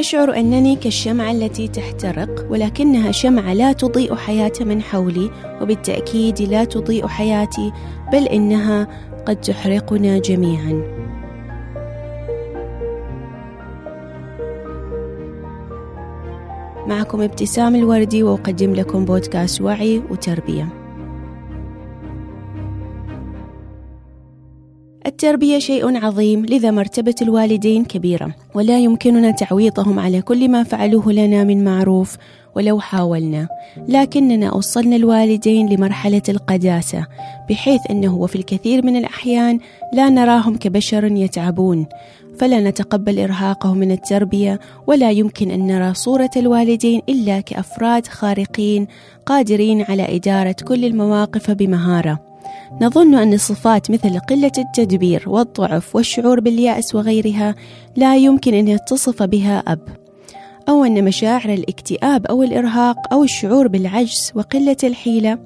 أشعر أنني كالشمعة التي تحترق ولكنها شمعة لا تضيء حياة من حولي وبالتأكيد لا تضيء حياتي بل إنها قد تحرقنا جميعا. معكم ابتسام الوردي وأقدم لكم بودكاست وعي وتربية. التربية شيء عظيم لذا مرتبة الوالدين كبيرة. ولا يمكننا تعويضهم على كل ما فعلوه لنا من معروف ولو حاولنا. لكننا أوصلنا الوالدين لمرحلة القداسة بحيث أنه وفي الكثير من الأحيان لا نراهم كبشر يتعبون. فلا نتقبل إرهاقهم من التربية ولا يمكن أن نرى صورة الوالدين إلا كأفراد خارقين قادرين على إدارة كل المواقف بمهارة. نظن أن صفات مثل قلة التدبير والضعف والشعور باليأس وغيرها لا يمكن أن يتصف بها أب أو أن مشاعر الاكتئاب أو الإرهاق أو الشعور بالعجز وقلة الحيلة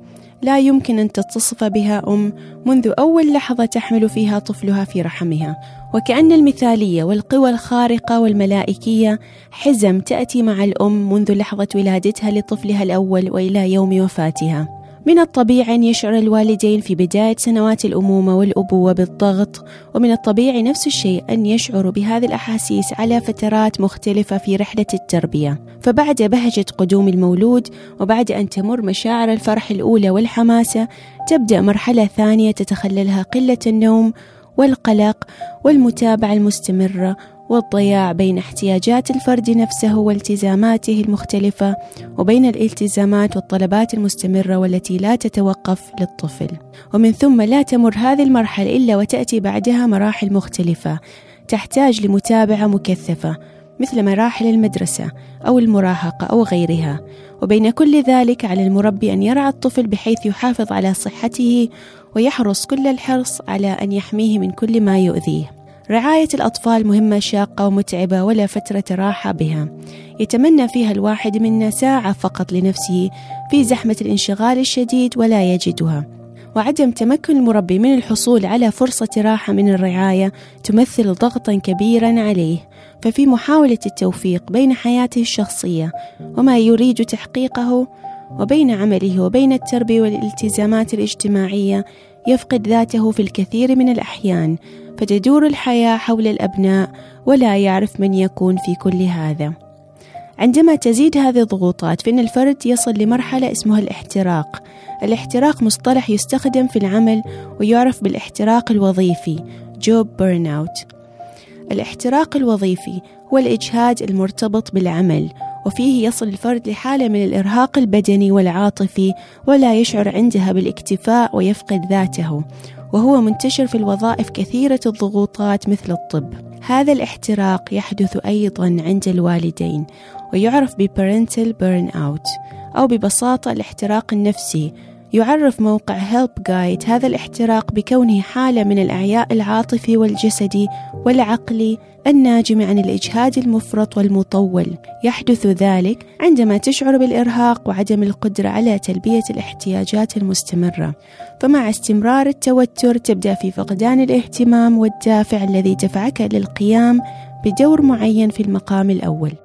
لا يمكن أن تتصف بها أم منذ أول لحظة تحمل فيها طفلها في رحمها. وكأن المثالية والقوى الخارقة والملائكية حزم تأتي مع الأم منذ لحظة ولادتها لطفلها الأول وإلى يوم وفاتها. من الطبيعي أن يشعر الوالدين في بداية سنوات الأمومة والأبوة بالضغط ومن الطبيعي نفس الشيء أن يشعروا بهذه الأحاسيس على فترات مختلفة في رحلة التربية. فبعد بهجة قدوم المولود وبعد أن تمر مشاعر الفرح الأولى والحماسة تبدأ مرحلة ثانية تتخللها قلة النوم والقلق والمتابعة المستمرة والضياع بين احتياجات الفرد نفسه والتزاماته المختلفة وبين الالتزامات والطلبات المستمرة والتي لا تتوقف للطفل. ومن ثم لا تمر هذه المرحلة إلا وتأتي بعدها مراحل مختلفة تحتاج لمتابعة مكثفة مثل مراحل المدرسة أو المراهقة أو غيرها. وبين كل ذلك على المربي أن يرعى الطفل بحيث يحافظ على صحته ويحرص كل الحرص على أن يحميه من كل ما يؤذيه. رعاية الأطفال مهمة شاقة ومتعبة ولا فترة راحة بها. يتمنى فيها الواحد منا ساعة فقط لنفسه في زحمة الانشغال الشديد ولا يجدها. وعدم تمكن المربي من الحصول على فرصة راحة من الرعاية تمثل ضغطا كبيرا عليه. ففي محاولة التوفيق بين حياته الشخصية وما يريد تحقيقه وبين عمله وبين التربية والالتزامات الاجتماعية يفقد ذاته في الكثير من الأحيان. فتدور الحياة حول الأبناء ولا يعرف من يكون في كل هذا. عندما تزيد هذه الضغوطات فإن الفرد يصل لمرحلة اسمها الاحتراق. الاحتراق مصطلح يستخدم في العمل ويعرف بالاحتراق الوظيفي job burnout. الاحتراق الوظيفي هو الإجهاد المرتبط بالعمل وفيه يصل الفرد لحالة من الإرهاق البدني والعاطفي ولا يشعر عندها بالاكتفاء ويفقد ذاته وهو منتشر في الوظائف كثيرة الضغوطات مثل الطب. هذا الاحتراق يحدث أيضا عند الوالدين ويعرف ب parental burnout أو ببساطة الاحتراق النفسي يعرف موقع HelpGuide هذا الاحتراق بكونه حالة من الإعياء العاطفي والجسدي والعقلي الناجم عن الإجهاد المفرط والمطول. يحدث ذلك عندما تشعر بالإرهاق وعدم القدرة على تلبية الاحتياجات المستمرة. فمع استمرار التوتر تبدأ في فقدان الاهتمام والدافع الذي دفعك للقيام بدور معين في المقام الأول.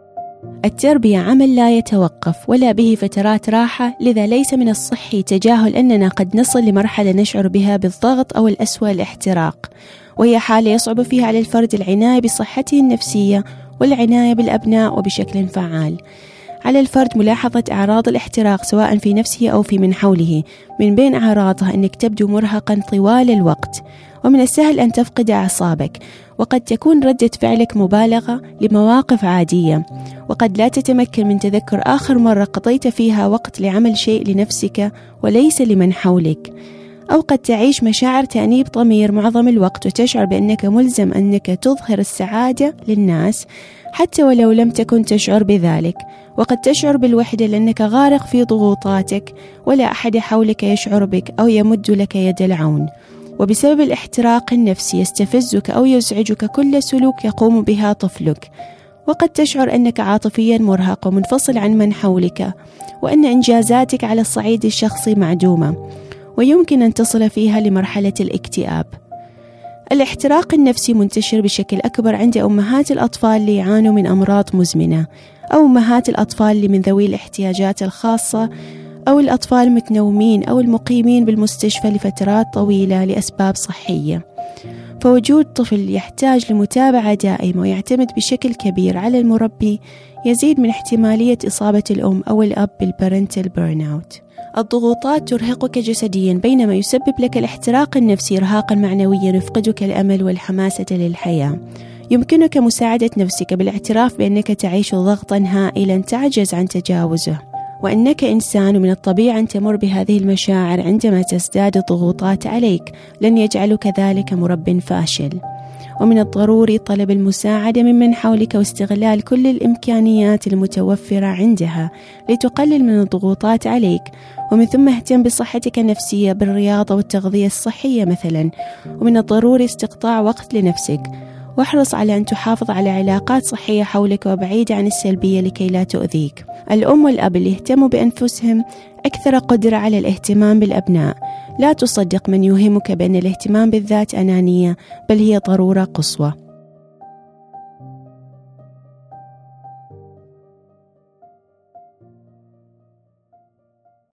التربية عمل لا يتوقف ولا به فترات راحة لذا ليس من الصحي تجاهل أننا قد نصل لمرحلة نشعر بها بالضغط أو الأسوأ الاحتراق. وهي حالة يصعب فيها على الفرد العناية بصحته النفسية والعناية بالأبناء وبشكل فعال. على الفرد ملاحظة أعراض الاحتراق سواء في نفسه أو في من حوله. من بين أعراضها أنك تبدو مرهقا طوال الوقت. ومن السهل أن تفقد أعصابك وقد تكون ردة فعلك مبالغة لمواقف عادية وقد لا تتمكن من تذكر آخر مرة قضيت فيها وقت لعمل شيء لنفسك وليس لمن حولك. أو قد تعيش مشاعر تأنيب ضمير معظم الوقت وتشعر بأنك ملزم أنك تظهر السعادة للناس حتى ولو لم تكن تشعر بذلك. وقد تشعر بالوحدة لأنك غارق في ضغوطاتك ولا أحد حولك يشعر بك أو يمد لك يد العون. وبسبب الاحتراق النفسي يستفزك أو يزعجك كل سلوك يقوم بها طفلك. وقد تشعر أنك عاطفيا مرهق ومنفصل عن من حولك وأن إنجازاتك على الصعيد الشخصي معدومة ويمكن أن تصل فيها لمرحلة الاكتئاب. الاحتراق النفسي منتشر بشكل أكبر عند أمهات الأطفال اللي يعانوا من أمراض مزمنة أو أمهات الأطفال اللي من ذوي الاحتياجات الخاصة أو الأطفال المنومين أو المقيمين بالمستشفى لفترات طويلة لأسباب صحية. فوجود طفل يحتاج لمتابعة دائمة ويعتمد بشكل كبير على المربي يزيد من احتمالية إصابة الأم أو الأب بال parental burnout الضغوطات ترهقك جسديا بينما يسبب لك الاحتراق النفسي إرهاقا معنويا يفقدك الأمل والحماسة للحياة. يمكنك مساعدة نفسك بالاعتراف بأنك تعيش ضغطا هائلا تعجز عن تجاوزه. وأنك إنسان ومن الطبيعي أن تمر بهذه المشاعر عندما تزداد الضغوطات عليك. لن يجعلك ذلك مرب فاشل. ومن الضروري طلب المساعدة ممن حولك واستغلال كل الإمكانيات المتوفرة عندها لتقلل من الضغوطات عليك. ومن ثم اهتم بصحتك النفسية بالرياضة والتغذية الصحية مثلا. ومن الضروري استقطاع وقت لنفسك. واحرص على أن تحافظ على علاقات صحية حولك وبعيدة عن السلبية لكي لا تؤذيك. الأم والأب اللي يهتموا بأنفسهم أكثر قدرة على الاهتمام بالأبناء. لا تصدق من يوهمك بأن الاهتمام بالذات أنانية بل هي ضرورة قصوى.